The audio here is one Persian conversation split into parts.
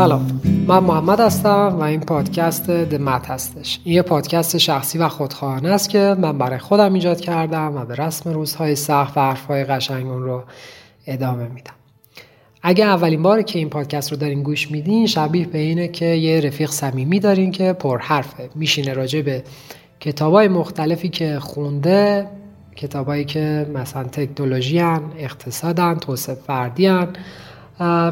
سلام. من محمد هستم و این پادکست دمت هستش. این یه پادکست شخصی و خودخواهانه است که من برای خودم ایجاد کردم و به رسم روزهای سخت و حرفهای قشنگ اون رو ادامه میدم. اگه اولین باری که این پادکست رو دارین گوش میدین شبیه به اینه که یه رفیق صمیمی دارین که پر حرفه. میشینه راجع به کتابای مختلفی که خونده کتابایی که مثلا تکنولوژی اقتصادن، توسعه فردی هن.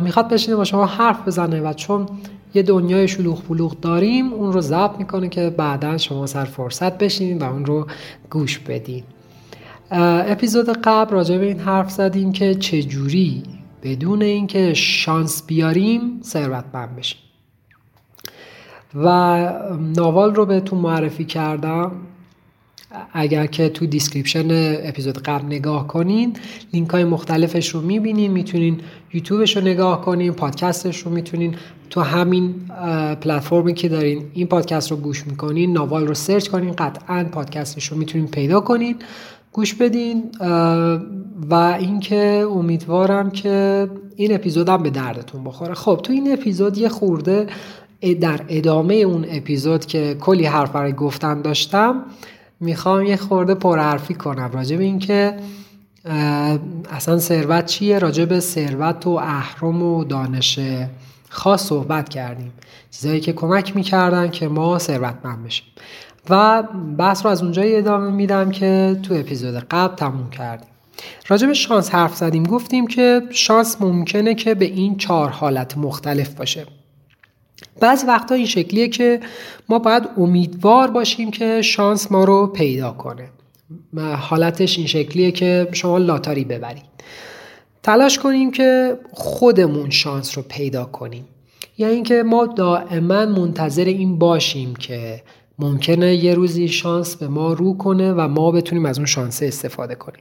می‌خواد بشینه با شما حرف بزنه و چون یه دنیای شلوغ پلوغ داریم اون رو ضبط می‌کنه که بعدا شما سر فرصت بشینید و اون رو گوش بدین. اپیزود قبل راجع به این حرف زدیم که چجوری بدون اینکه شانس بیاریم ثروتمند بشیم. و ناوال رو بهتون معرفی کردم. اگر که تو description اپیزود قبل نگاه کنین لینک های مختلفش رو می‌بینین می‌تونین یوتیوبش رو نگاه کنین پادکستش رو می‌تونین تو همین پلتفرمی که دارین این پادکست رو گوش می‌کنین ناوال رو search کنین قطعا پادکستش رو می‌تونین پیدا کنین گوش بدین و اینکه امیدوارم که این اپیزود هم به دردتون بخوره. خب تو این اپیزود یه خورده در ادامه اون اپیزود که کلی حرف برای گفتن داشتم می‌خوام یه خورده پرحرفی کنم. راجع به اینکه اصلا ثروت چیه؟ راجع به ثروت و اهرم و دانش خاص صحبت کردیم. چیزایی که کمک می‌کردن که ما ثروتمند بشیم. و بحث رو از اونجایی ادامه میدم که تو اپیزود قبل تموم کردیم. راجع به شانس حرف زدیم. گفتیم که شانس ممکنه که به این چهار حالت مختلف باشه. بعضی وقتا این شکلیه که ما باید امیدوار باشیم که شانس ما رو پیدا کنه. حالتش این شکلیه که شما لاتاری ببرید. تلاش کنیم که خودمون شانس رو پیدا کنیم. یعنی اینکه ما دائما منتظر این باشیم که ممکنه یه روزی شانس به ما رو کنه و ما بتونیم از اون شانس استفاده کنیم.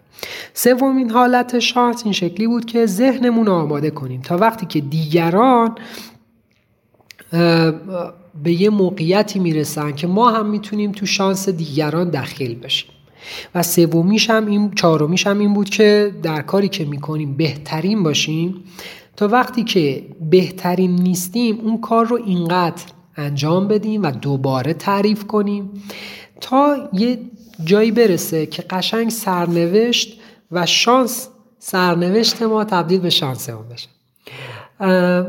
سومین حالت شانس این شکلی بود که ذهنمون آماده کنیم. تا وقتی که دیگران به یه موقعیتی می‌رسن که ما هم می‌تونیم تو شانس دیگران دخیل بشیم. و سومیش هم این چهارمیش هم این بود که در کاری که می‌کنیم بهترین باشیم. تا وقتی که بهترین نیستیم اون کار رو اینقدر انجام بدیم و دوباره تعریف کنیم تا یه جایی برسه که قشنگ سرنوشت و شانس سرنوشت ما تبدیل به شانس ما بشه.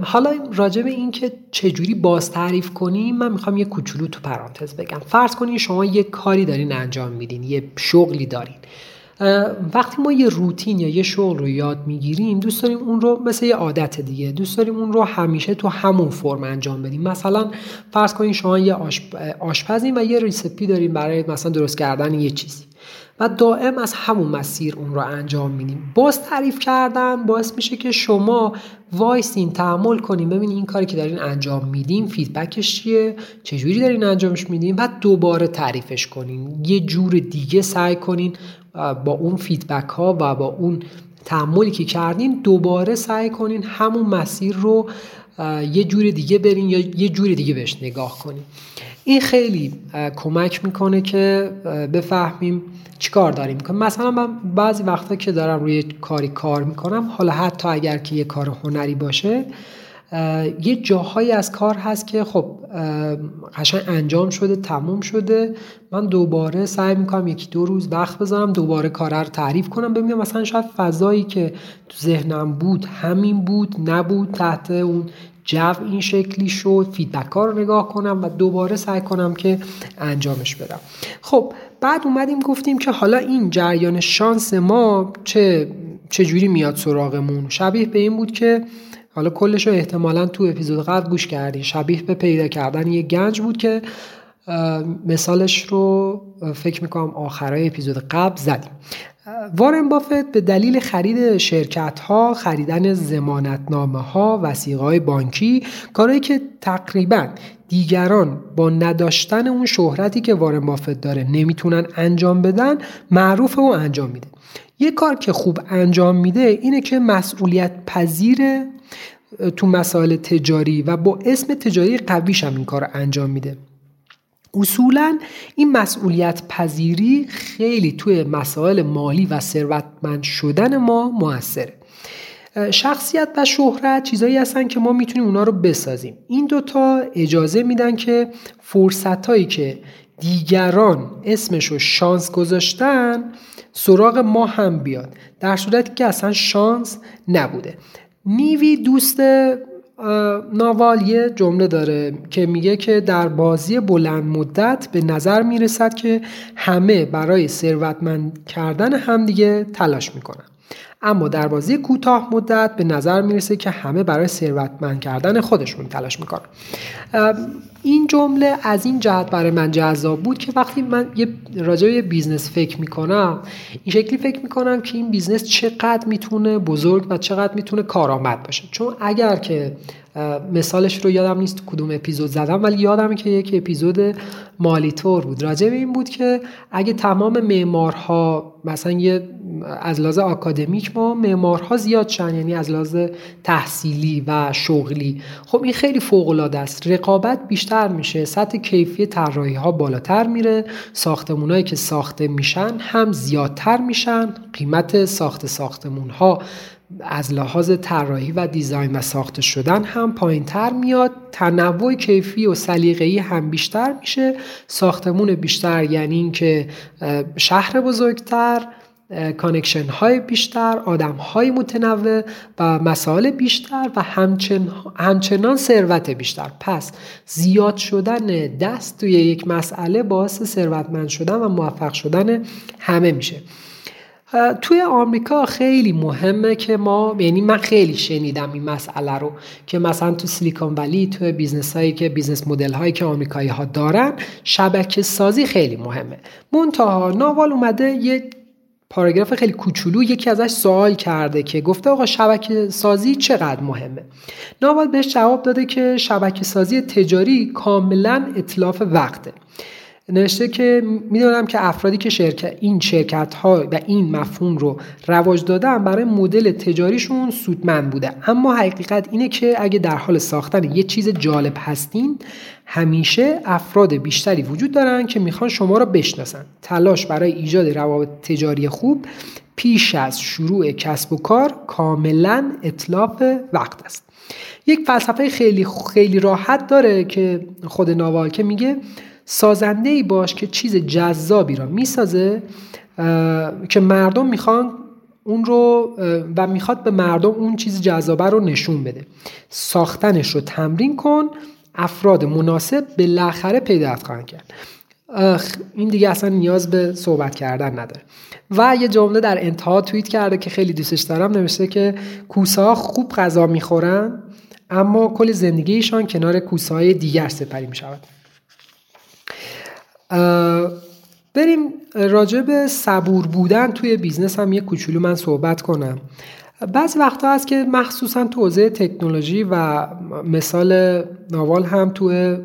حالا راجع به این که چجوری باز تعریف کنیم من می‌خوام یه کوچولو تو پرانتز بگم. فرض کنین شما یه کاری دارین انجام میدین یه شغلی دارین. وقتی ما یه روتین یا یه شغل رو یاد می‌گیریم دوست داریم اون رو مثل یه عادت دیگه دوست داریم اون رو همیشه تو همون فرم انجام بدیم. مثلا فرض کنین شما یه آشپزین و یه ریسپی داریم برای مثلا درست کردن یه چیزی. و دائم از همون مسیر اون رو انجام میدیم. باز تعریف کردن باعث میشه که شما وایسین تحمل کنیم ببینید این کاری که دارین انجام میدیم feedback ش چیه چجوری دارین انجامش میدیم بعد دوباره تعریفش کنین. یه جور دیگه سعی کنین با اون feedback ها و با اون تحملی که کردین دوباره سعی کنین همون مسیر رو یه جور دیگه برین یا یه جور دیگه بهش نگاه کنین. این خیلی کمک می‌کنه که بفهمیم چیکار داریم. می‌کنیم مثلا من بعضی وقتا که دارم روی کاری کار می‌کنم حالا حتی اگر که یه کار هنری باشه یه جاهایی از کار هست که خب قشنگ انجام شده تموم شده. من دوباره سعی می‌کنم یکی دو روز وقت بذارم دوباره کار رو تعریف کنم ببینم مثلا شاید فضایی که تو ذهنم بود همین بود نبود تحت اون جو این شکلی شد فیدبک ها رو نگاه کنم و دوباره سعی کنم که انجامش بدم. خب بعد اومدیم گفتیم که حالا این جریان شانس ما چه چجوری میاد سراغمون؟ شبیه به این بود که حالا کلش رو احتمالا تو اپیزود قبل گوش کردی شبیه به پیدا کردن یه گنج بود که مثالش رو فکر می‌کنم آخرای اپیزود قبل زدیم. وارن بافت به دلیل خرید شرکت ها خریدن زمانتنامه ها وسیقه بانکی کارهایی که تقریبا دیگران با نداشتن اون شهرتی که وارن بافت داره نمی‌تونن انجام بدن معروف و انجام میده. یه کار که خوب انجام میده اینه که مسئولیت پذیر تو مسائل تجاری و با اسم تجاری قویش هم این کار انجام میده. اصولا این مسئولیت پذیری خیلی توی مسائل مالی و ثروتمند شدن ما موثره. شخصیت و شهرت چیزایی هستن که ما می‌تونیم اونا رو بسازیم. این دوتا اجازه میدن که فرصت هایی که دیگران اسمش رو شانس گذاشتن سراغ ما هم بیاد. در صورتی که اصلا شانس نبوده. نیوی دوست ناوال یه جمله داره که میگه که در بازی بلند مدت به نظر می‌رسد که همه برای ثروتمند کردن همدیگه تلاش می‌کنن. اما در بازی کوتاه مدت به نظر می‌رسه که همه برای ثروتمند کردن خودشون تلاش می‌کنن. این جمله از این جهت برای من جذاب بود که وقتی من یه راجع به business فکر می‌کنم این شکلی فکر می‌کنم که این business چقدر می‌تونه بزرگ و چقدر می‌تونه کارآمد باشه. چون اگر که مثالش رو یادم نیست کدوم اپیزود زدم ولی یادمه که یک اپیزود مالیتور بود. راجع به این بود که اگه تمام معمارها مثلا یه از لحاظ آکادمیک ما معمارها زیاد شن یعنی از لحاظ تحصیلی و شغلی. خب این خیلی فوق العاده است. رقابت بیشتر میشه سطح کیفی طراحی ها بالاتر میره ساختمونایی که ساخته میشن هم زیادتر میشن قیمت ساخت ساختمون ها از لحاظ طراحی و دیزاین و ساخته شدن هم پایین تر میاد. تنوع کیفی و سلیقه‌ای هم بیشتر میشه. ساختمون بیشتر یعنی اینکه شهر بزرگتر connection های بیشتر آدم های متنوع و مسائل بیشتر و همچن، همچنان ثروت بیشتر. پس زیاد شدن دست توی یک مسئله باعث ثروتمند شدن و موفق شدن همه میشه. توی آمریکا خیلی مهمه که ما یعنی من خیلی شنیدم این مسئله رو که مثلا تو سیلیکون ولی تو business هایی که business model هایی که آمریکایی ها دارن شبکه سازی خیلی مهمه. منتها ناوال اومده یه پاراگراف خیلی کوچولو یکی ازش سوال کرده که گفته آقا شبکه سازی چقدر مهمه؟ ناوال بهش جواب داده که شبکه سازی تجاری کاملا اطلاف وقته. نوشته که می‌دونم که افرادی که شرکت این شرکت ها و این مفهوم رو رواج دادن برای مدل تجاریشون سودمند بوده. اما حقیقت اینه که اگه در حال ساختن یه چیز جالب هستین همیشه افراد بیشتری وجود دارن که می‌خوان شما رو بشناسن. تلاش برای ایجاد روابط تجاری خوب پیش از شروع کسب و کار کاملا اطلاف وقت است. یک فلسفه خیلی خیلی راحت داره که خود ناوال که میگه سازنده ای باش که چیز جذابی را می‌سازه که مردم می‌خوان اون رو و می‌خواد به مردم اون چیز جذابه رو نشون بده. ساختنش رو تمرین کن افراد مناسب بالاخره پیدا خواهند کرد این دیگه اصلا نیاز به صحبت کردن نداره. و یه جمله در انتها توییت کرده که خیلی دوستش دارم نوشته که کوسه ها خوب غذا می‌خورن اما کل زندگیشان کنار کوسه دیگر سپری می‌شود. بریم راجع به صبور بودن توی business هم یه کوچولو من صحبت کنم. بعضی وقتا هست که مخصوصا تو حوزه تکنولوژی و مثال ناوال هم تو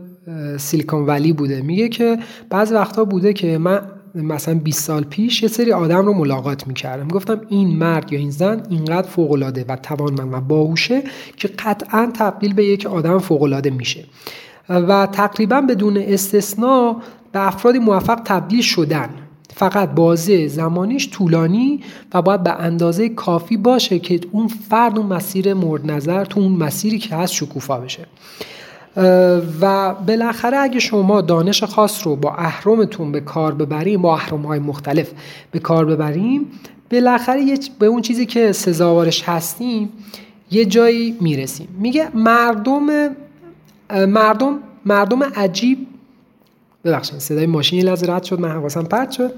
سیلیکون ولی بوده. میگه که بعضی وقتا بوده که من مثلا 20 سال پیش یه سری آدم رو ملاقات می‌کردم. گفتم این مرد یا این زن اینقدر فوقالعاده و توانمند و باهوشه که قطعا تبدیل به یک آدم فوقالعاده میشه. و تقریبا بدون استثنا به افرادی موفق تبدیل شدن. فقط بازه زمانیش طولانی و باید به اندازه کافی باشه که اون فرد اون مسیر مورد نظر تو اون مسیری که هست شکوفا بشه. و بالاخره اگه شما دانش خاص رو با اهرمتون به کار ببریم با اهرم های مختلف به کار ببریم بالاخره به اون چیزی که سزاوارش هستیم یه جایی می‌رسیم. میگه مردم مردم مردم عجیب ببخشید صدای ماشین یه لحظه رد شد من حواسم پرت شد.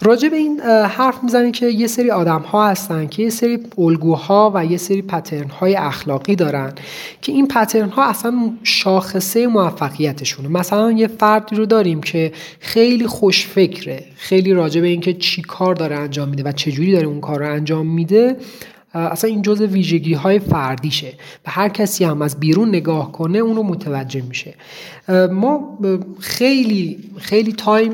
راجع به این حرف می‌زنیم که یه سری آدم ها هستن که یه سری الگوها و یه سری پترن های اخلاقی دارن که این پترن ها اصلا شاخصه موفقیتشونه. مثلا یه فردی رو داریم که خیلی خوش فکره خیلی راجع به اینکه چی کار داره انجام میده و چجوری داره اون کار رو انجام میده. اصلا این جزء ویژگی های فردیشه و هر کسی هم از بیرون نگاه کنه اون رو متوجه میشه. ما خیلی خیلی تایم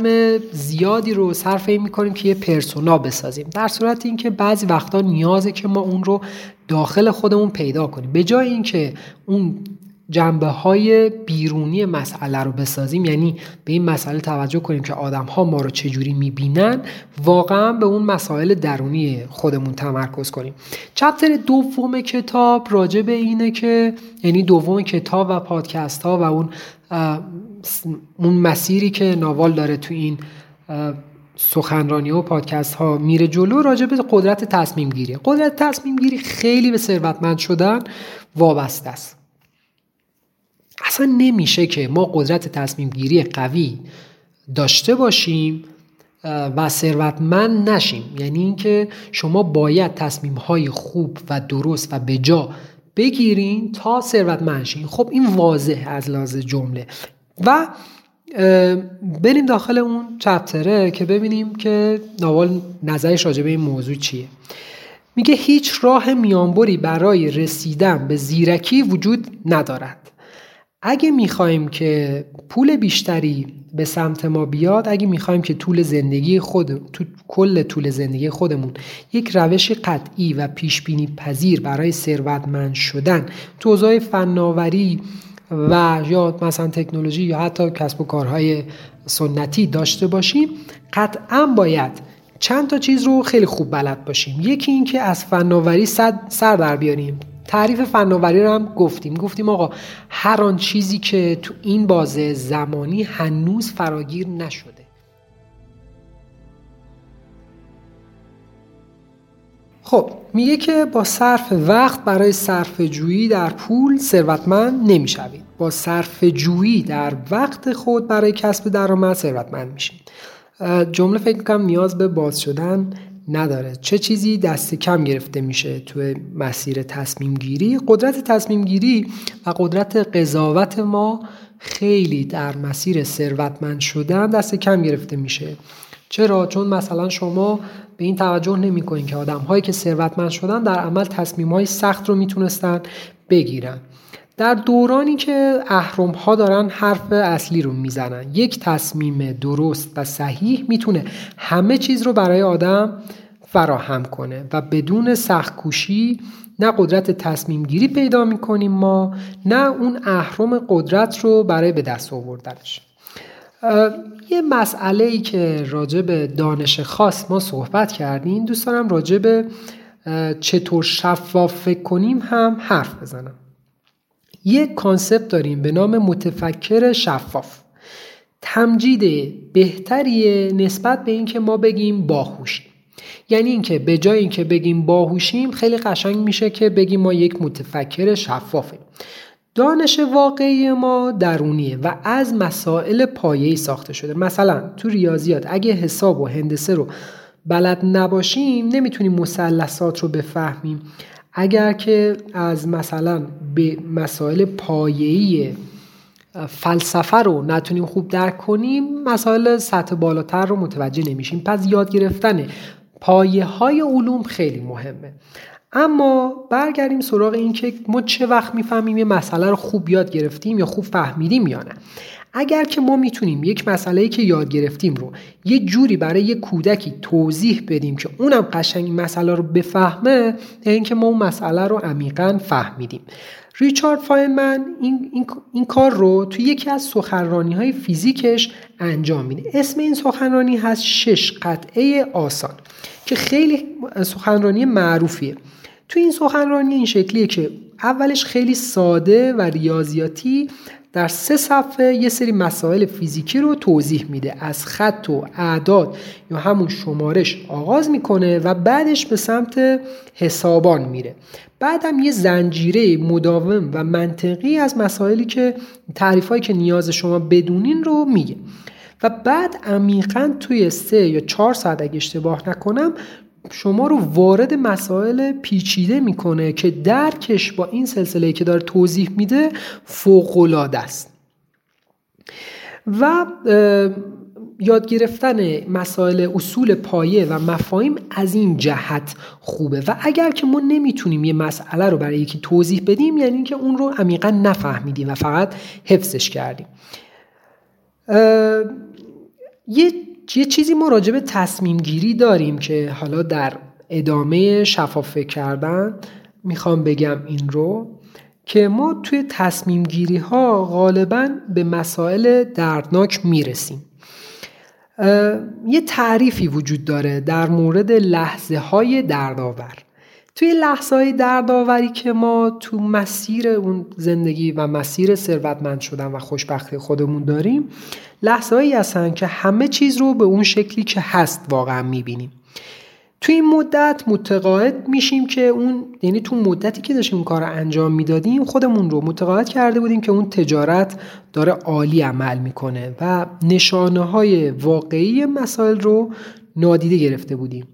زیادی رو صرف این می‌کنیم که یه پرسونا بسازیم. در صورت اینکه بعضی وقتا نیازه که ما اون رو داخل خودمون پیدا کنیم. به جای اینکه اون جنبه های بیرونی مسئله رو بسازیم. یعنی به این مسئله توجه کنیم که آدم ها ما رو چجوری می‌بینن. واقعا به اون مسائل درونی خودمون تمرکز کنیم. چپتر دوم کتاب راجع به اینه که یعنی دوم کتاب و پادکست ها و اون اون مسیری که ناوال داره تو این سخنرانی و پادکست ها میره جلو راجع به قدرت تصمیم گیری. قدرت تصمیم گیری خیلی به ثروتمند شدن وابسته است. اصلا نمیشه که ما قدرت تصمیم گیری قوی داشته باشیم و ثروتمند نشیم. یعنی اینکه شما باید تصمیم های خوب و درست و بجا بگیرین تا ثروتمند شین. خب این واضح از لحاظ جمله. و بریم داخل اون چپتره که ببینیم که ناول نظرش راجع به این موضوع چیه. میگه هیچ راه میانبری برای رسیدن به زیرکی وجود ندارد. اگه می‌خوایم که پول بیشتری به سمت ما بیاد اگه می‌خوایم که طول زندگی خود تو کل طول زندگی خودمون یک روش قطعی و پیش بینی پذیر برای ثروتمند شدن تو فناوری و یا مثلا تکنولوژی یا حتی کسب و کارهای سنتی داشته باشیم قطعا باید چند تا چیز رو خیلی خوب بلد باشیم. یکی اینکه از فناوری سر در بیاریم. تعریف فناوری رو هم گفتیم. گفتیم آقا هر آن چیزی که تو این بازه زمانی هنوز فراگیر نشده. خب میگه که با صرف وقت برای صرف جویی در پول ثروتمند نمی‌شوید. با صرف جویی در وقت خود برای کسب درآمد ثروتمند میشید. جمله فکر کنم نیاز به باز شدن نداره. چه چیزی دست کم گرفته میشه تو مسیر تصمیم گیری؟ قدرت تصمیم گیری و قدرت قضاوت ما خیلی در مسیر ثروتمند شدن دست کم گرفته میشه. چرا؟ چون مثلا شما به این توجه نمی کنید که آدم هایی که ثروتمند شدن در عمل تصمیم های سخت رو می‌تونستن بگیرن. در دورانی که اهرم ها دارن حرف اصلی رو می‌زنن. یک تصمیم درست و صحیح می‌تونه همه چیز رو برای آدم فراهم کنه و بدون سخت کوشی نه قدرت تصمیم گیری پیدا می‌کنیم ما نه اون اهرم قدرت رو برای به دست آوردنش. یه مسئله ای که راجع به دانش خاص ما صحبت کردیم دوست دارم راجع به چطور شفاف فکر کنیم هم حرف بزنم. یک کانسپت داریم به نام متفکر شفاف. تمجید بهتریه نسبت به اینکه ما بگیم باهوشیم. یعنی اینکه به جای اینکه بگیم باهوشیم خیلی قشنگ میشه که بگیم ما یک متفکر شفافیم. دانش واقعی ما درونیه و از مسائل پایه‌ای ساخته شده. مثلا تو ریاضیات اگه حساب و هندسه رو بلد نباشیم نمی‌تونیم مثلثات رو بفهمیم. اگر که از مثلا به مسائل پایه‌ای فلسفه رو نتونیم خوب درک کنیم مسائل سطح بالاتر رو متوجه نمیشیم. پس یاد گرفتن پایه های علوم خیلی مهمه. اما برگردیم سراغ این که ما چه وقت می‌فهمیم یه مسئله رو خوب یاد گرفتیم یا خوب فهمیدیم یا نه. اگر که ما می‌تونیم یک مسئله که یاد گرفتیم رو یه جوری برای یه کودکی توضیح بدیم که اونم قشنگ این مسئله رو بفهمه یعنی اینکه ما اون مسئله رو عمیقا فهمیدیم. ریچارد فاینمن این, این, این کار رو توی یکی از سخنرانی های فیزیکش انجام میده. اسم این سخنرانی هست شش قطعه آسان که خیلی سخنرانی معروفیه. توی این سخنرانی این شکلیه که اولش خیلی ساده و ریاضیاتی در سه صفحه یه سری مسائل فیزیکی رو توضیح میده. از خط و اعداد یا همون شمارش آغاز می‌کنه و بعدش به سمت حسابان میره. بعدم یه زنجیره مداوم و منطقی از مسائلی که تعریفهایی که نیاز شما بدونین رو میگه. و بعد عمیقا توی سه یا چهار ساعت اگه اشتباه نکنم شما رو وارد مسائل پیچیده می‌کنه که درکش با این سلسله که داره توضیح میده فوقالعاده است. و یاد گرفتن مسائل اصول پایه و مفاهیم از این جهت خوبه. و اگر که ما نمی‌تونیم یه مسئله رو برای یکی توضیح بدیم یعنی اینکه اون رو عمیقا نفهمیدیم و فقط حفظش کردیم. یه یه چیزی ما راجع به تصمیم گیری داریم که حالا در ادامه شفاف کردن می‌خوام بگم این رو که ما توی تصمیم گیری ها غالبا به مسائل دردناک می‌رسیم. یه تعریفی وجود داره در مورد لحظه های دردآور. توی لحظه های دردآوری که ما تو مسیر اون زندگی و مسیر ثروتمند شدن و خوشبختی خودمون داریم لحظه هایی هستن که همه چیز رو به اون شکلی که هست واقعا می‌بینیم. توی این مدت متقاعد میشیم که اون یعنی تو مدتی که داشتیم کار رو انجام می‌دادیم خودمون رو متقاعد کرده بودیم که اون تجارت داره عالی عمل می‌کنه و نشانه های واقعی مسائل رو نادیده گرفته بودیم.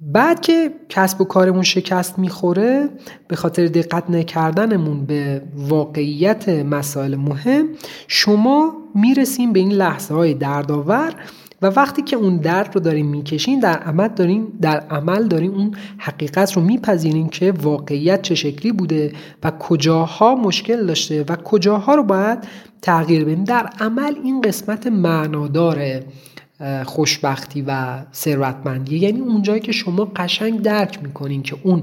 بعد که کسب و کارمون شکست می‌خوره به خاطر دقت نکردنمون به واقعیت مسائل مهم شما می‌رسیم به این لحظه های دردآور و وقتی که اون درد رو داریم می‌کشین در عمل داریم در عمل داریم اون حقیقت رو میپذیریم که واقعیت چه شکلی بوده و کجاها مشکل داشته و کجاها رو باید تغییر بدیم. در عمل این قسمت معنادار خوشبختی و ثروتمندی. یعنی اونجایی که شما قشنگ درک می‌کنین که اون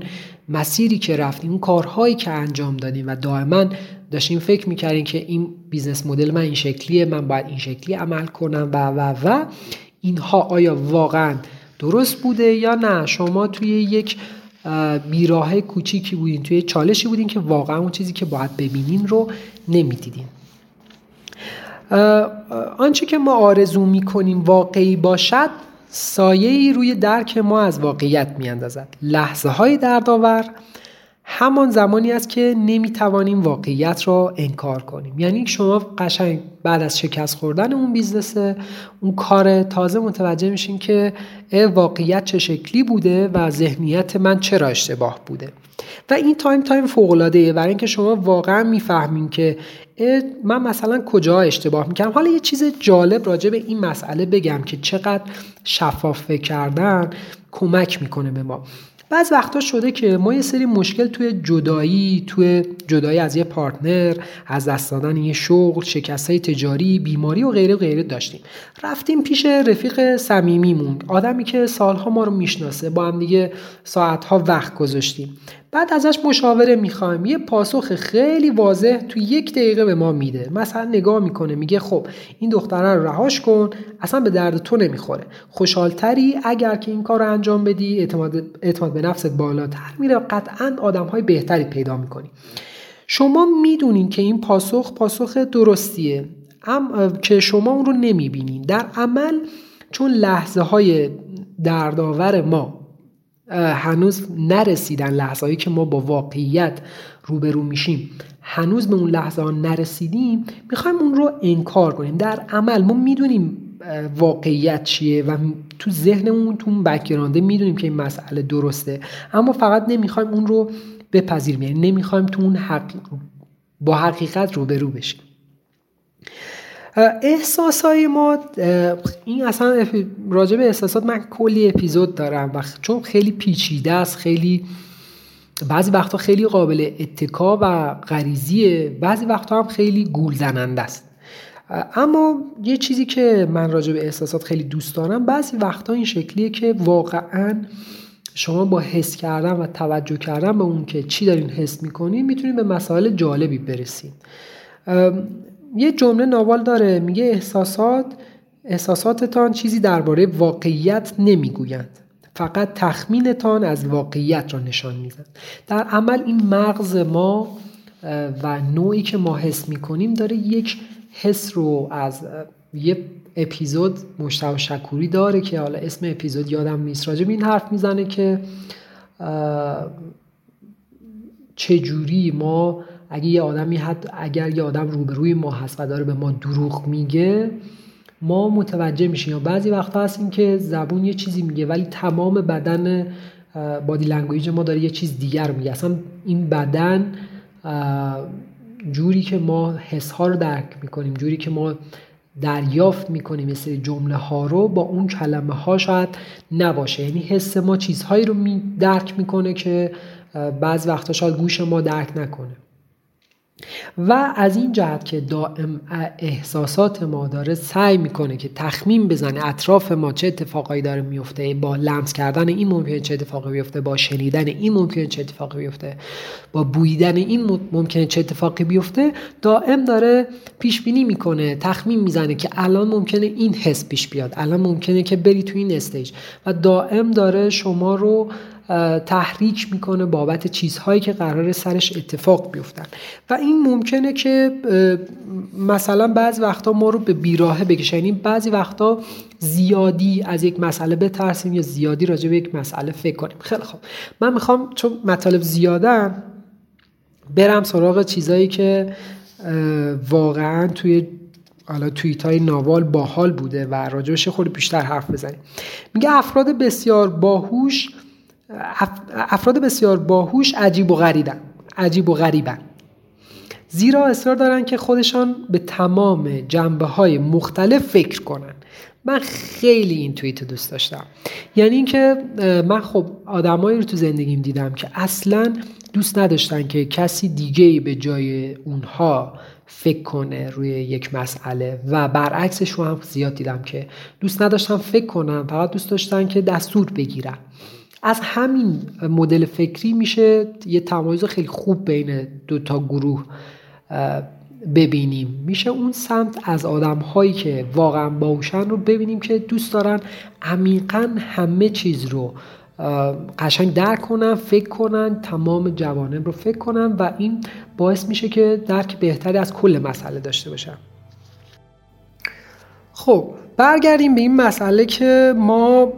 مسیری که رفتیم اون کارهایی که انجام دادیم و دائما داشتیم فکر می‌کردیم که این business model من این شکلیه من باید این شکلی عمل کنم و و و اینها آیا واقعا درست بوده یا نه؟ شما توی یک بیراه کوچیکی بودین توی چالشی بودین که واقعا اون چیزی که باید ببینین رو نمی‌دیدین. آنچه که ما آرزو می‌کنیم واقعی باشد سایه ای روی درک ما از واقعیت میاندازد. لحظه های دردآور همان زمانی است که نمی‌توانیم واقعیت را انکار کنیم. یعنی شما قشنگ بعد از شکست خوردن اون business اون کار تازه متوجه میشین که واقعیت چه شکلی بوده و ذهنیت من چرا اشتباه بوده. و این time time فوق العاده برای اینکه شما واقعا می‌فهمین که من مثلا کجا اشتباه می‌کنم حالا یه چیز جالب راجع به این مسئله بگم که چقدر شفاف کردن کمک می‌کنه به ما. بعض وقتا شده که ما یه سری مشکل توی جدایی توی جدایی از یه پارتنر از دست دادن یه شغل شکست های تجاری بیماری و غیره و غیره داشتیم. رفتیم پیش رفیق صمیمیمون آدمی که سالها ما رو می‌شناسه با هم دیگه ساعتها وقت گذاشتیم. بعد ازش مشاوره می‌خوایم. یه پاسخ خیلی واضح تو یک دقیقه به ما میده. مثلا نگاه می‌کنه میگه خب این دختره رو رهاش کن اصلا به درد تو نمی‌خوره. خوشحالتری اگر که این کار رو انجام بدی اعتماد, اعتماد به نفست بالاتر میره. قطعا آدم های بهتری پیدا می‌کنی. شما می‌دونین که این پاسخ پاسخ درستیه. ام که شما اون رو نمی‌بینین. در عمل چون لحظه های دردآور ما هنوز نرسیدن لحظه هایی که ما با واقعیت روبرو میشیم. هنوز به اون لحظه ها نرسیدیم می‌خوایم اون رو انکار کنیم. در عمل ما می‌دونیم واقعیت چیه و تو ذهنمون تو اون بکگرانده می‌دونیم که این مسئله درسته. اما فقط نمی‌خوایم اون رو بپذیریم. یعنی نمی‌خوایم تو اون حق... با حقیقت روبرو بشیم. احساس های ما این اصلا راجع به احساسات من کلی اپیزود دارم و چون خیلی پیچیده است خیلی بعضی وقتا خیلی قابل اتکا و غریزیه بعضی وقتا هم خیلی گول زننده است اما یه چیزی که من راجع به احساسات خیلی دوست دارم بعضی وقتا این شکلیه که واقعا شما با حس کردن و توجه کردن به اون که چی دارین حس می‌کنین می‌تونین به مسائل جالبی برسین. یه جمله ناوال داره میگه احساسات احساساتتان چیزی درباره واقعیت نمی‌گویند. فقط تخمینتان از واقعیت را نشان میدن در عمل این مغز ما و نوعی که ما حس می‌کنیم داره یک حس رو از یه اپیزود مشتاق شکوری داره که حالا اسم اپیزود یادم نیست. راجب این حرف می‌زنه که چجوری ما اگه یه آدمی حد اگر یه آدم روبروی ما هست و داره به ما دروغ میگه ما متوجه میشیم. یا بعضی وقتا هستیم که زبون یه چیزی میگه ولی تمام بدن body language ما داره یه چیز دیگر میگه. اصلا این بدن جوری که ما حس ها رو درک می‌کنیم جوری که ما دریافت می‌کنیم یه سری جمله ها رو با اون کلمه ها شاید نباشه. یعنی حس ما چیزهایی رو درک می‌کنه که بعض وقتا شاید گوش ما درک نکنه. و از این جهت که دائم احساسات ما داره سعی می‌کنه که تخمین بزنه اطراف ما چه اتفاقایی داره میفته با لمس کردن این ممکنه چه اتفاقی بیفته با شنیدن این ممکنه چه اتفاقی بیفته با بویدن این ممکنه چه اتفاقی بیفته دائم داره پیش بینی می‌کنه تخمین می‌زنه که الان ممکنه این حس پیش بیاد الان ممکنه که بری تو این استیج و دائم داره شما رو تحریک می‌کنه بابت چیزهایی که قرار سرش اتفاق بیفتن. و این ممکنه که مثلا بعضی وقتا ما رو به بیراهه بکشه. یعنی بعضی وقتا زیادی از یک مسئله بترسیم یا زیادی راجع به یک مسئله فکر کنیم. خیلی خوب. من می‌خوام چون مطالب زیادن برم سراغ چیزایی که واقعا توی حالا توییت های ناوال باحال بوده و راجبش خود بیشتر حرف بزنیم. میگه افراد بسیار باهوش افراد بسیار باهوش عجیب و غریبن. عجیب و غریبن. زیرا اصرار دارن که خودشان به تمام جنبه های مختلف فکر کنن. من خیلی این توییت دوست داشتم. یعنی اینکه من خب آدمایی رو تو زندگیم دیدم که اصلا دوست نداشتن که کسی دیگه به جای اونها فکر کنه روی یک مسئله. و برعکسش رو هم زیاد دیدم که دوست نداشتن فکر کنن فقط دوست داشتن که دستور بگیرن. از همین مدل فکری میشه یه تمایز خیلی خوب بین دو تا گروه ببینیم. میشه اون سمت از آدم هایی که واقعا باوشن رو ببینیم که دوست دارن عمیقا همه چیز رو قشنگ درک کنن فکر کنن تمام جوانب رو فکر کنن و این باعث میشه که درک بهتری از کل مسئله داشته باشن. خب برگردیم به این مسئله که ما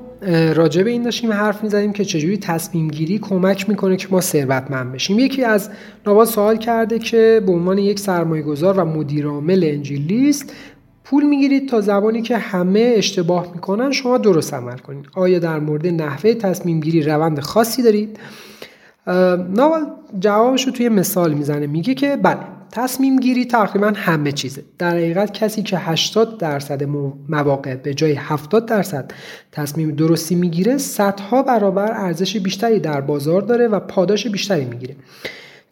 راجع به این داشتیم حرف می‌زدیم که چجوری تصمیم گیری کمک می‌کنه که ما ثروتمند بشیم. یکی از نواد سوال کرده که به عنوان یک سرمایه گذار و مدیرعامل انجیلیست پول می‌گیرید تا زمانی که همه اشتباه می‌کنن شما درست عمل کنید. آیا در مورد نحوه تصمیم گیری روند خاصی دارید؟ نوال جوابش رو توی مثال می‌زنه. میگه که بله تصمیم گیری تقریبا همه چیزه. در حقیقت کسی که 80 درصد مواقع به جای 70 درصد تصمیم درستی می‌گیره صدها برابر ارزش بیشتری در بازار داره و پاداش بیشتری می‌گیره.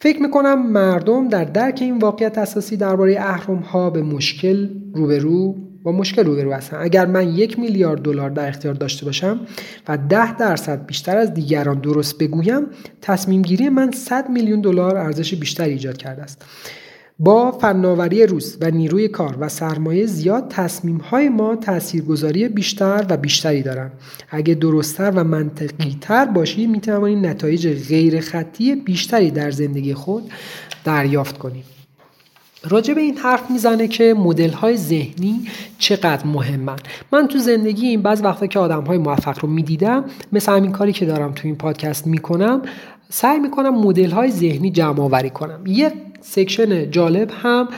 فکر می‌کنم مردم در درک این واقعیت اساسی درباره اهرم ها به مشکل روبرو با مشکل روبرو هستن. اگر من یک میلیارد دلار در اختیار داشته باشم و ده درصد بیشتر از دیگران درست بگویم تصمیم گیری من 100 میلیون دلار ارزش بیشتری ایجاد کرده است. با فناوری روز و نیروی کار و سرمایه زیاد تصمیم های ما تاثیرگذاری بیشتر و بیشتری دارند اگه درستتر و منطقی تر باشی می توانید نتایج غیر خطی بیشتری در زندگی خود دریافت کنیم راجع به این حرف می‌زنه که مدل های ذهنی چقدر مهمن. من تو زندگی این بعض وقتا که آدم های موفق رو می‌دیدم مثل همین کاری که دارم تو این پادکست می‌کنم سعی می‌کنم مدل های ذهنی جمع آوری کنم. یه section جالب هم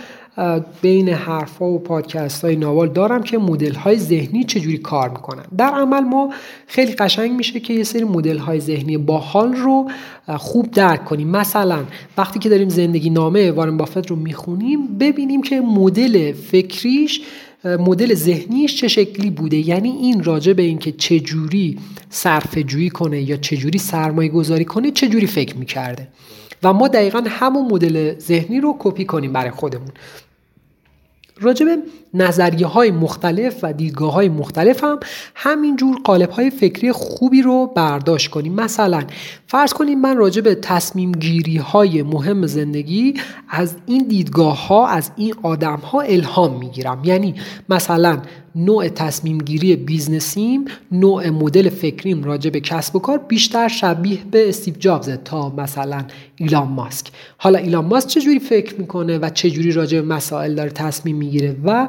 بین حرفا و پادکست های ناوال دارم که مدل های ذهنی چجوری کار می‌کنن. در عمل ما خیلی قشنگ میشه که یه سری مدل های ذهنی باحال رو خوب درک کنیم. مثلا وقتی که داریم زندگی نامه وارن بافت رو می‌خونیم ببینیم که مدل فکریش مدل ذهنیش چه شکلی بوده. یعنی این راجع به اینکه چه جوری صرفه جویی کنه یا چه جوری سرمایه گذاری کنه چه جوری فکر می‌کرده. و ما دقیقا همون مدل ذهنی رو کپی کنیم برای خودمون. راجب نظریه های مختلف و دیدگاه های مختلف هم همینجور قالب های فکری خوبی رو برداشت کنیم. مثلا فرض کنیم من راجع به تصمیم گیری های مهم زندگی از این دیدگاه ها از این آدم ها الهام می‌گیرم. یعنی مثلا نوع تصمیم گیری business یم نوع مدل فکریم راجع به کسب و کار بیشتر شبیه به استیو جابز تا مثلا ایلان ماسک. حالا ایلان ماسک چجوری فکر می‌کنه و چجوری راجع به مسائل داره تصمیم می‌گیره و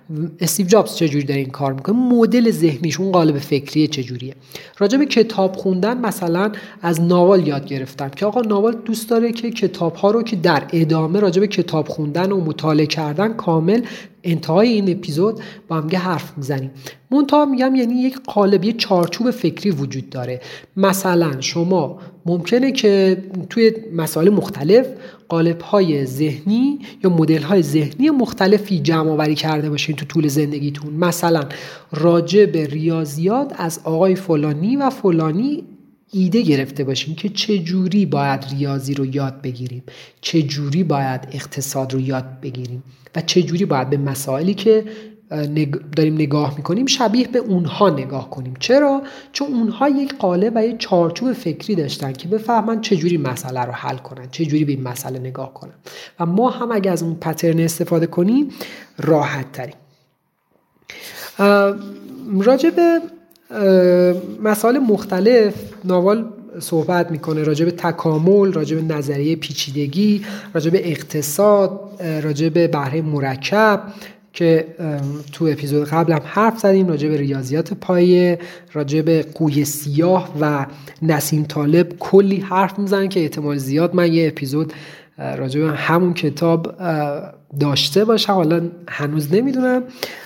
استیو جابز چجوری داره این کار می‌کنه؟ مدل ذهنیش اون قالب فکری چجوریه؟ راجع به کتاب خوندن مثلا از ناوال یاد گرفتم که آقا ناوال دوست داره که کتاب ها رو که در ادامه راجع به کتاب خوندن و مطالعه کردن کامل انتهای این اپیزود با همگه حرف می‌زنیم. منتها میگم یعنی یک قالب یه چارچوب فکری وجود داره. مثلا شما ممکنه که توی مسائل مختلف قالب های ذهنی یا مدل های ذهنی مختلفی جمع آوری کرده باشین. تو طول زندگیتون. مثلا راجع به ریاضیات از آقای فلانی و فلانی ایده گرفته باشیم که چه جوری باید ریاضی رو یاد بگیریم چه جوری باید اقتصاد رو یاد بگیریم و چه جوری باید به مسائلی که داریم نگاه می‌کنیم شبیه به اونها نگاه کنیم. چرا؟ چون اونها یک قالب و یک چارچوب فکری داشتن که بفهمن چجوری مسئله رو حل کنن چجوری به این مسئله نگاه کنن. و ما هم اگه از اون پترن استفاده کنیم راحت تریم. راجع به مسائل مختلف ناوال صحبت می‌کنه. راجع به تکامل راجع به نظریه پیچیدگی راجع به اقتصاد راجع به بهره مرکب که تو اپیزود قبل هم حرف زدیم. راجع به ریاضیات پایه راجع به قوی سیاه و نسیم طالب کلی حرف می‌زنن که احتمال زیاد من یه اپیزود راجع به همون کتاب داشته باشم. حالا هنوز نمی‌دونم.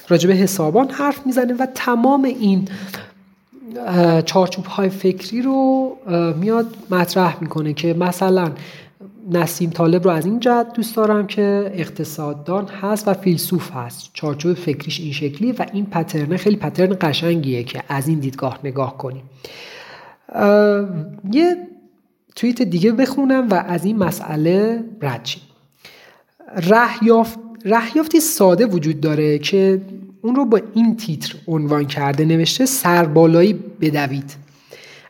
راجع به حسابان حرف می‌زنه و تمام این چارچوب های فکری رو میاد مطرح می‌کنه که مثلا نسیم طالب رو از این جهت دوست دارم که اقتصاددان هست و فیلسوف هست. چارچوب فکریش این شکلی و این پترنه خیلی پترن قشنگیه که از این دیدگاه نگاه کنیم. یه توییت دیگه بخونم و از این مسئله رد شیم. رهیافتی ساده وجود داره که اون رو با این تیتر عنوان کرده نوشته سربالایی بدوید.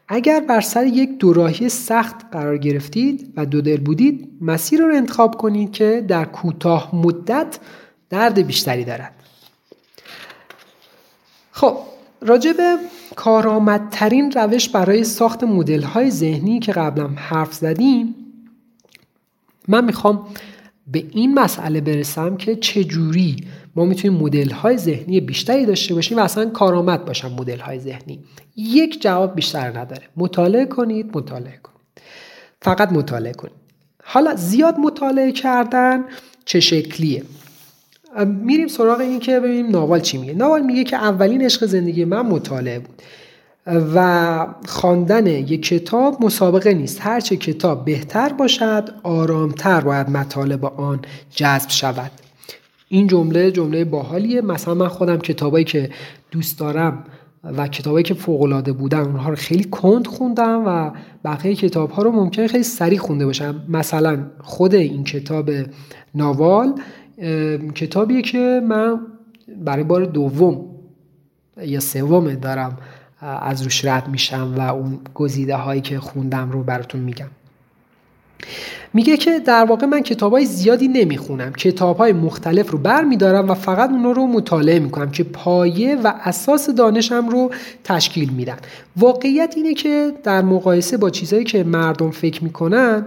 اگر بر سر یک دوراهی سخت قرار گرفتید و دو دل بودید مسیر رو انتخاب کنید که در کوتاه مدت درد بیشتری دارد. خب راجع به کارآمدترین روش برای ساخت مدل های ذهنی که قبلا حرف زدیم من می‌خوام به این مسئله برسم که چجوری ما می‌تونیم مدل های ذهنی بیشتری داشته باشیم و اصلا کارآمد باشن مدل های ذهنی. یک جواب بیشتر نداره. مطالعه کنید مطالعه کنید. فقط مطالعه کنید. حالا زیاد مطالعه کردن چه شکلیه؟ میریم سراغ این که ببینیم ناوال چی میگه. ناوال میگه که اولین عشق زندگی من مطالعه بود و خواندن یک کتاب مسابقه نیست. هرچه کتاب بهتر باشد آرامتر باید مطالب آن جذب شود. این جمله جمله باحالیه. مثلا من خودم کتابایی که دوست دارم و کتابایی که فوق العاده بودن اونها رو خیلی کند خوندم و بقیه کتاب ها رو ممکنه خیلی سریع خونده باشم. مثلا خود این کتاب ناوال کتابیه که من برای بار دوم یا سوم دارم از روش رد میشم و اون گزیده هایی که خوندم رو براتون میگم. میگه که در واقع من کتاب های زیادی نمی‌خونم. کتاب های مختلف رو بر میدارم و فقط اونا رو مطالعه می‌کنم که پایه و اساس دانشم رو تشکیل میدن. واقعیت اینه که در مقایسه با چیزهایی که مردم فکر می‌کنن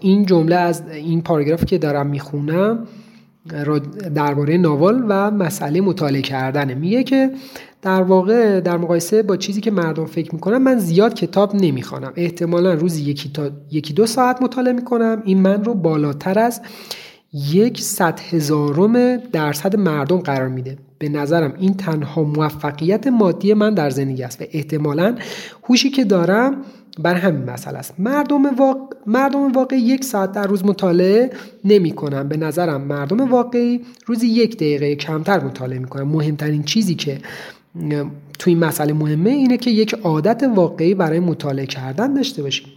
این جمله از این پاراگراف که دارم می‌خونم درباره ناول و مسئله مطالعه کردنه. میگه که در واقع در مقایسه با چیزی که مردم فکر می‌کنن من زیاد کتاب نمی‌خوانم. احتمالا روزی یکی, تا، یکی دو ساعت مطالعه می‌کنم. این من رو بالاتر از یک صد هزارم درصد مردم قرار میده. به نظرم این تنها موفقیت مادی من در زندگی است و احتمالا هوشی که دارم بر همین مسئله است. مردم, واقع... مردم واقعی یک ساعت در روز مطالعه نمی کنم. به نظرم مردم واقعی روزی یک دقیقه کمتر مطالعه می کنم مهمترین چیزی که تو این مسئله مهمه اینه که یک عادت واقعی برای مطالعه کردن داشته باشیم.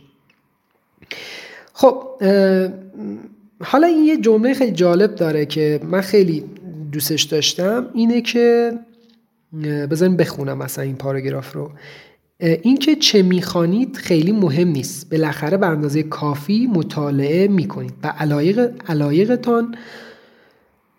خب حالا این یه جمله خیلی جالب داره که من خیلی دوستش داشتم. اینه که بذاریم بخونم مثلا این پاراگراف رو. اینکه چه می‌خوانید خیلی مهم نیست. بالاخره به اندازه کافی مطالعه می‌کنید و علایق علایقتان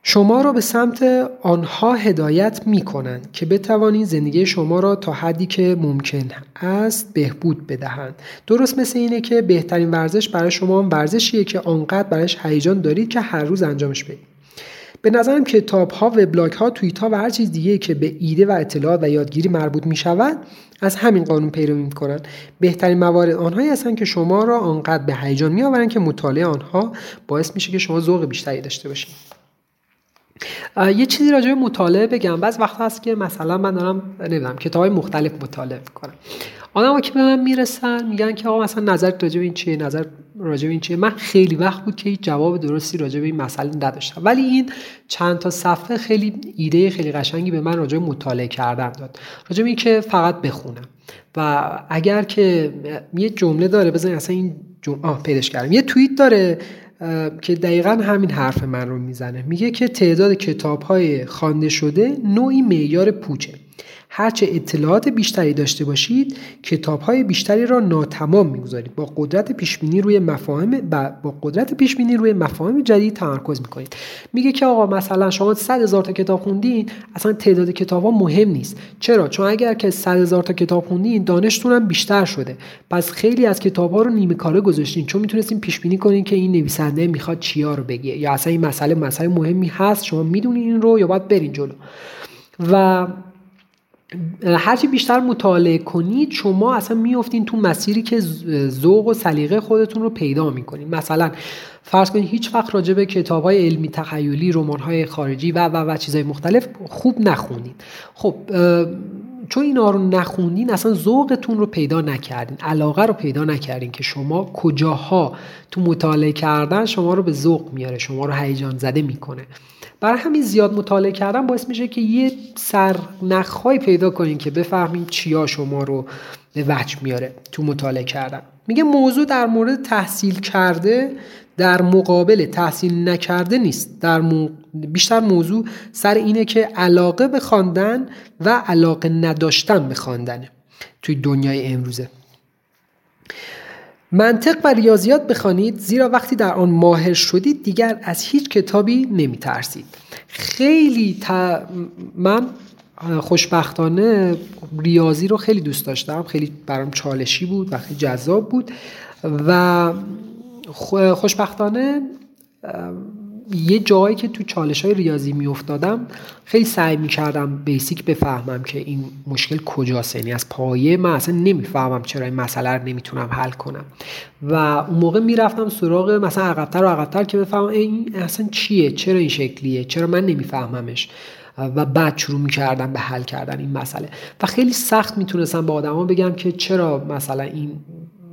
شما را به سمت آنها هدایت می کنند که بتوانید زندگی شما را تا حدی که ممکن است بهبود بدهند. درست مثل اینه که بهترین ورزش برای شما ورزشیه که آنقدر برایش هیجان دارید که هر روز انجامش بدید. به نظرم کتاب ها وبلاگ ها توییت ها و هر چیز دیگه که به ایده و اطلاعات و یادگیری مربوط می شود از همین قانون پیروی می کنند بهترین موارد آنهایی هستند که شما را آنقدر به هیجان می آورند که مطالعه آنها باعث میشه که شما ذوق بیشتری داشته باشید یه چیزی راجع به مطالعه بگم. بعض وقت هست که مثلا من دارم نمی‌دونم کتاب مختلف مطالعه می‌کنم. آدم که به من می‌رسن میگن که آقا مثلا نظر راجع به این چیه؟ نظر راجع به این چیه؟ من خیلی وقت بود که جواب درستی راجع به این مسئله نداشتم. ولی این چند تا صفحه خیلی ایده خیلی قشنگی به من راجع به مطالعه کردن داد. راجع به این که فقط بخونم. و اگر که یه جمله داره بزنین اصلا این جمله آه پیداش کردم. یه توییت داره که دقیقا همین حرف من رو می‌زنه. میگه که تعداد کتاب های خوانده شده نوعی معیار پوچه. هرچه اطلاعات بیشتری داشته باشید کتاب های بیشتری را ناتمام می‌گذارید. با قدرت پیشبینی روی مفاهیم با قدرت پیشبینی روی مفاهیم جدید تمرکز می‌کنید. میگه که آقا مثلا شما 100 هزار تا کتاب خوندین اصلا تعداد کتاب ها مهم نیست. چرا؟ چون اگر که 100 هزار تا کتاب خوندین دانشتون هم بیشتر شده. پس خیلی از کتاب ها رو نیمه کاره گذاشتین چون می‌تونستین پیش بینی کنین که این نویسنده می‌خواد چیا رو بگه. یا اصلا این مسئله مسئله مهمی هست شما می‌دونین این رو یا باید برین جلو. و هرچی بیشتر مطالعه کنید شما اصلا میفتین تو مسیری که ذوق و سلیقه خودتون رو پیدا می‌کنید مثلا فرض کنید هیچ وقت راجع به کتاب های علمی تخیلی رمان های خارجی و و و چیزهای مختلف خوب نخونید. خب چون اینا رو نخوندین اصلا ذوقتون رو پیدا نکردین علاقه رو پیدا نکردین که شما کجاها تو مطالعه کردن شما رو به ذوق میاره شما رو هیجان زده می‌کنه. برای همین زیاد مطالعه کردن باعث میشه که یه سرنخهایی پیدا کنین که بفهمین چیا شما رو به وجه میاره تو مطالعه کردن. میگه موضوع در مورد تحصیل کرده در مقابل تحصیل نکرده نیست. در بیشتر موضوع سر اینه که علاقه به خواندن و علاقه نداشتن به خواندنه توی دنیای امروزه. منطق و ریاضیات بخوانید زیرا وقتی در آن ماهر شدید دیگر از هیچ کتابی نمی ترسید خیلی تا من خوشبختانه ریاضی رو خیلی دوست داشتم. خیلی برام چالشی بود و خیلی جذاب بود. و خوشبختانه یه جایی که تو چالش های ریاضی می افتادم خیلی سعی می کردم بیسیک بفهمم که این مشکل کجاست یعنی از پایه من اصلا نمی‌فهمم چرا این مسئله رو نمی‌تونم حل کنم. و اون موقع می‌رفتم سراغ مثلا عقبتر و عقبتر که بفهمم این اصلا چیه؟ چرا این شکلیه؟ چرا من نمیفهممش؟ و بعد شروع می‌کردم به حل کردن این مسئله. و خیلی سخت می‌تونستم به آدما بگم که چرا مثلا این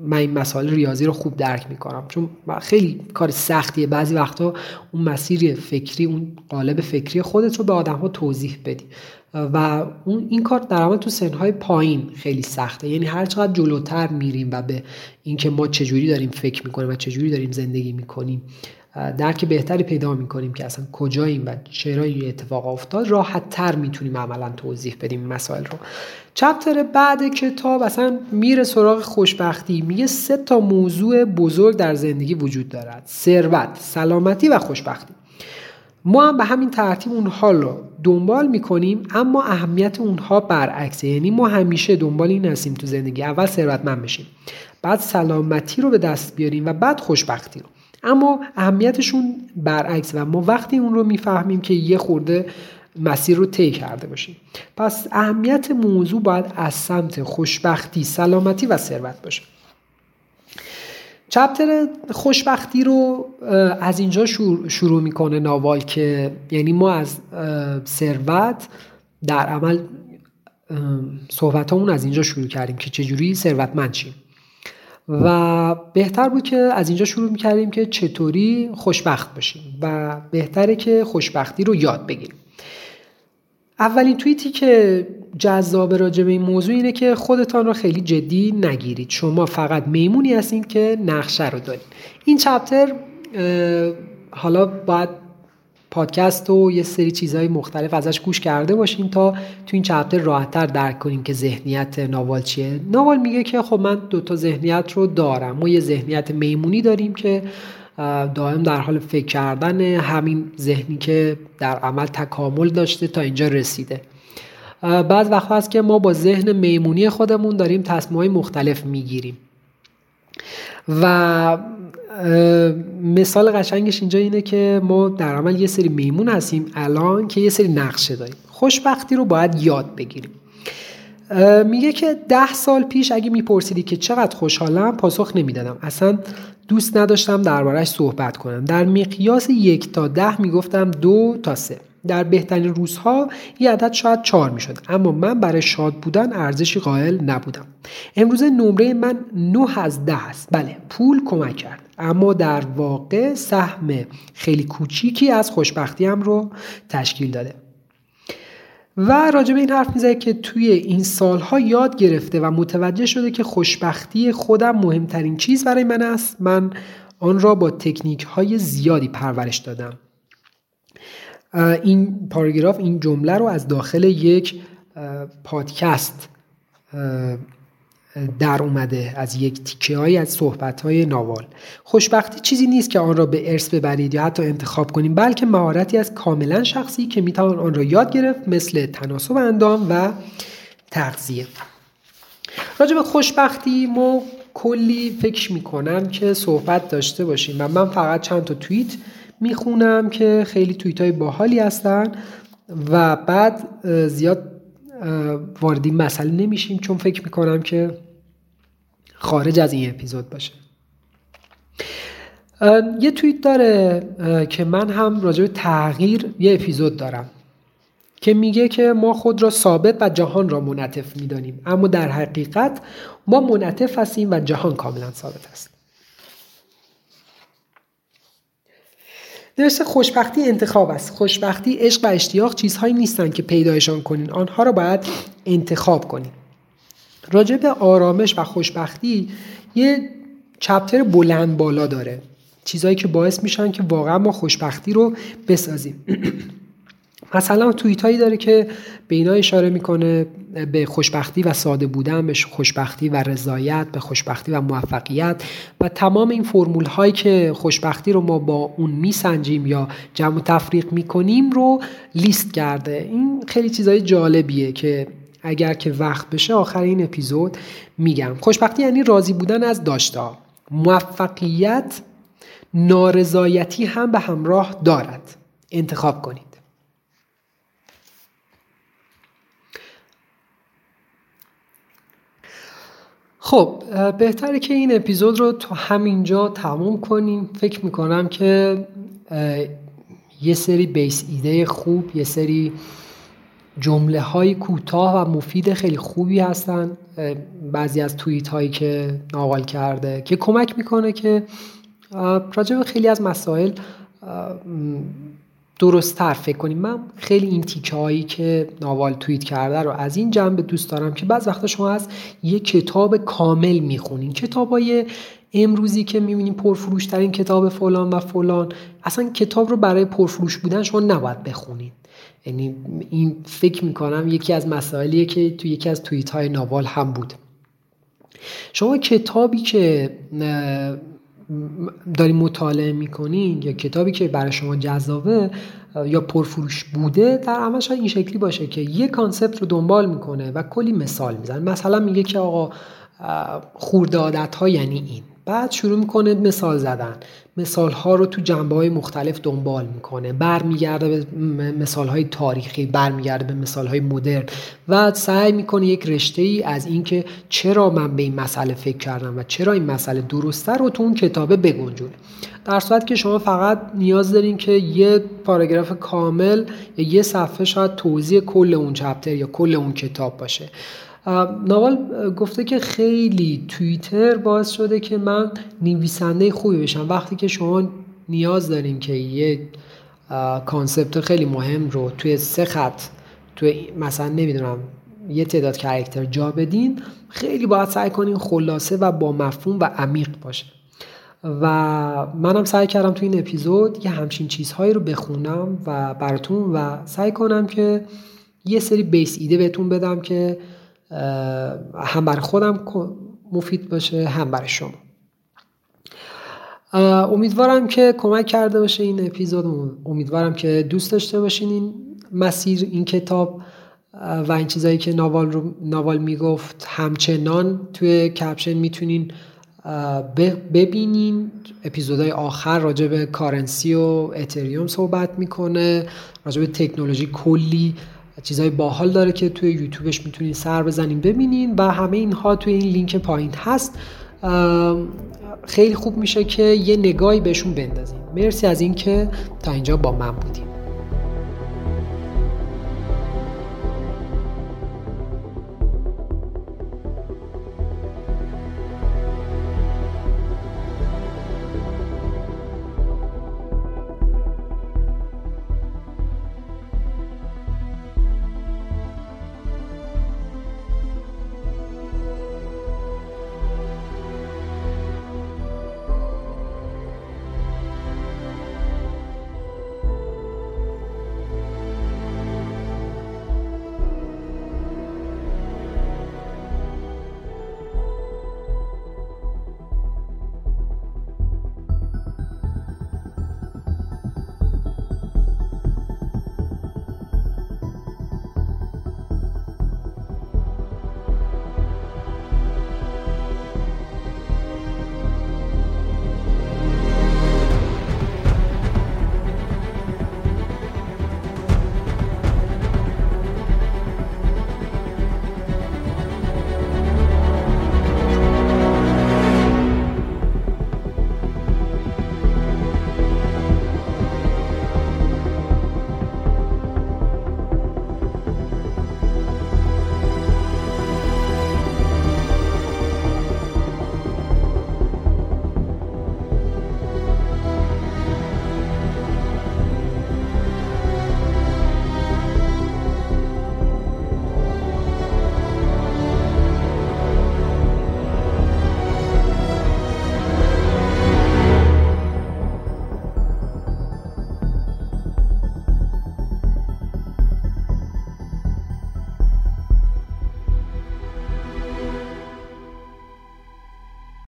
من این مسائل ریاضی رو خوب درک می‌کنم. چون خیلی کار سختیه. بعضی وقتا اون مسیر فکری اون قالب فکری خودت رو به آدم ها توضیح بدی. و اون این کار در تو سنهای پایین خیلی سخته. یعنی هر چقدر جلوتر میریم و به اینکه ما چجوری داریم فکر می‌کنیم و چجوری داریم زندگی می‌کنیم درک بهتری پیدا می‌کنیم که اصلا کجاییم و چرا این اتفاق افتاد راحت تر می‌تونیم عملا توضیح بدیم مسائل رو. چپتر بعد کتاب اصلا میره سراغ خوشبختی میگه سه تا موضوع بزرگ در زندگی وجود دارد. ثروت سلامتی و خوشبختی. ما هم به همین ترتیب اونها رو دنبال می‌کنیم اما اهمیت اونها برعکسه. یعنی ما همیشه دنبال این هستیم تو زندگی. اول ثروتمند بشیم بعد سلامتی رو به دست بیاریم و بعد خوشبختی رو. اما اهمیتشون برعکس و ما وقتی اون رو می‌فهمیم که یه خورده مسیر رو طی کرده باشیم. پس اهمیت موضوع باید از سمت خوشبختی سلامتی و ثروت باشه. چپتر خوشبختی رو از اینجا شروع می‌کنه ناوال که یعنی ما از ثروت در عمل صحبت از اینجا شروع کردیم که چجوری ثروتمند شیم. و بهتر بود که از اینجا شروع می‌کردیم که چطوری خوشبخت باشیم و بهتره که خوشبختی رو یاد بگیریم. اولین توییتی که جذاب راجع به این موضوع اینه که خودتان رو خیلی جدی نگیرید. شما فقط میمونی هستین که نقشه رو دارید. این چپتر حالا باید پادکست و یه سری چیزهای مختلف ازش گوش کرده باشین تا تو این چپتر راحتتر درک کنیم که ذهنیت ناوال چیه. ناوال میگه که خب من دو تا ذهنیت رو دارم. ما یه ذهنیت میمونی داریم که دائم در حال فکر کردن همین ذهنی که در عمل تکامل داشته تا اینجا رسیده. بعد وقت هست که ما با ذهن میمونی خودمون داریم تصمیم مختلف می‌گیریم. و مثال قشنگش اینجا اینه که ما در عمل یه سری میمون هستیم الان که یه سری نقشه داریم. خوشبختی رو باید یاد بگیریم. میگه که ده سال پیش اگه میپرسیدی که چقدر خوشحالم پاسخ نمی‌دادم. اصلا دوست نداشتم دربارهش صحبت کنم. در مقیاس یک تا ده می‌گفتم دو تا سه. در بهترین روزها یه عدد شاید چهار می شد اما من برای شاد بودن ارزشی قائل نبودم. امروزه نمره من 9 از 10 است. بله پول کمک کرد. اما در واقع سهم خیلی کوچیکی از خوشبختیم رو تشکیل داده. و راجع به این حرف می‌زنه که توی این سالها یاد گرفته و متوجه شده که خوشبختی خودم مهمترین چیز برای من است من آن را با تکنیک های زیادی پرورش دادم. این پاراگراف این جمله رو از داخل یک پادکست در اومده از یک تیکه های از صحبت های ناوال. خوشبختی چیزی نیست که آن را به ارث ببرید یا حتی انتخاب کنیم بلکه مهارتی از کاملا شخصی که می‌توان آن را یاد گرفت مثل تناسب اندام و تغذیه. راجع به خوشبختی ما کلی فکر می‌کنم که صحبت داشته باشیم و من فقط چند تا توییت می‌خونم که خیلی توییت های باحالی هستن و بعد زیاد وارد این مسئله نمیشیم چون فکر می‌کنم که خارج از این اپیزود باشه. یه توییت داره که من هم راجع به تغییر یه اپیزود دارم که میگه که ما خود را ثابت و جهان را منعطف می‌دانیم اما در حقیقت ما منعطف هستیم و جهان کاملا ثابت است. درسته خوشبختی انتخاب است. خوشبختی عشق و اشتیاق چیزهایی نیستند که پیدایشان کنین. آنها را باید انتخاب کنین. راجع به آرامش و خوشبختی یه چپتر بلند بالا داره. چیزهایی که باعث میشن که واقعا ما خوشبختی رو بسازیم. مثلا توییت هایی داره که به اینا اشاره می‌کنه به خوشبختی و ساده بودن به خوشبختی و رضایت به خوشبختی و موفقیت و تمام این فرمول هایی که خوشبختی رو ما با اون میسنجیم یا جمع و تفریق می‌کنیم رو لیست کرده. این خیلی چیزهای جالبیه که اگر که وقت بشه آخر این اپیزود میگم. خوشبختی یعنی راضی بودن از داشته موفقیت نارضایتی هم به همراه دارد. انتخاب کنید. خب بهتره که این اپیزود رو تو همینجا تموم کنیم. فکر می‌کنم که یه سری بیس ایده خوب یه سری جمله های کوتاه و مفید خیلی خوبی هستن. بعضی از توییت هایی که ناقل کرده که کمک می‌کنه که راجع خیلی از مسائل درستتر فکر کنیم. من خیلی این تیکه هایی که ناوال توییت کرده رو از این جنبه دوست دارم که بعض وقتا شما از یه کتاب کامل می‌خونین. کتاب های امروزی که می‌بینیم پرفروش ترین کتاب فلان و فلان. اصلا کتاب رو برای پرفروش بودن شما نباید بخونید یعنی این فکر می‌کنم یکی از مسائلیه که تو یکی از توییت های ناوال هم بود. شما کتابی که داری مطالعه می‌کنین یا کتابی که برای شما جذابه یا پرفروش بوده در عمل شاید این شکلی باشه که یه کانسپت رو دنبال می‌کنه و کلی مثال می‌زنه. مثلا میگه که آقا خورده عادت ها یعنی این. بعد شروع می‌کنه مثال زدن. مثال ها رو تو جنبه های مختلف دنبال می‌کنه. برمیگرده به مثال های تاریخی برمیگرده به مثال های مدرن و سعی می‌کنه یک رشته ای از اینکه چرا من به این مسئله فکر کردم و چرا این مسئله درسته رو تو اون کتابه بگنجونه. در صورت که شما فقط نیاز دارین که یه پاراگراف کامل یا یه صفحه شاید توضیح کل اون چپتر یا کل اون کتاب باشه. ناوال گفته که خیلی توییتر باعث شده که من نویسنده خوبی بشم. وقتی که شما نیاز دارین که یه concept خیلی مهم رو توی سه خط توی مثلا نمی‌دونم یه تعداد character جا بدین خیلی باید سعی کنین خلاصه و با مفهوم و عمیق باشه. و منم سعی کردم تو این اپیزود یه همچین چیزهایی رو بخونم و براتون و سعی کنم که یه سری base ایده بهتون بدم که هم برای خودم مفید باشه هم برای شما. امیدوارم که کمک کرده باشه این اپیزود. امیدوارم که دوست داشته باشین این مسیر این کتاب و این چیزایی که ناوال, رو ناوال می‌گفت. همچنان توی کپشن می‌تونین ببینین. اپیزودهای آخر راجع به کارنسی و اتریوم صحبت می‌کنه راجع به تکنولوژی کلی چیزهای باحال داره که توی یوتیوبش می‌تونین سر بزنین ببینین و همه اینها توی این لینک پایین هست. خیلی خوب میشه که یه نگاهی بهشون بندازین. مرسی از اینکه تا اینجا با من بودیم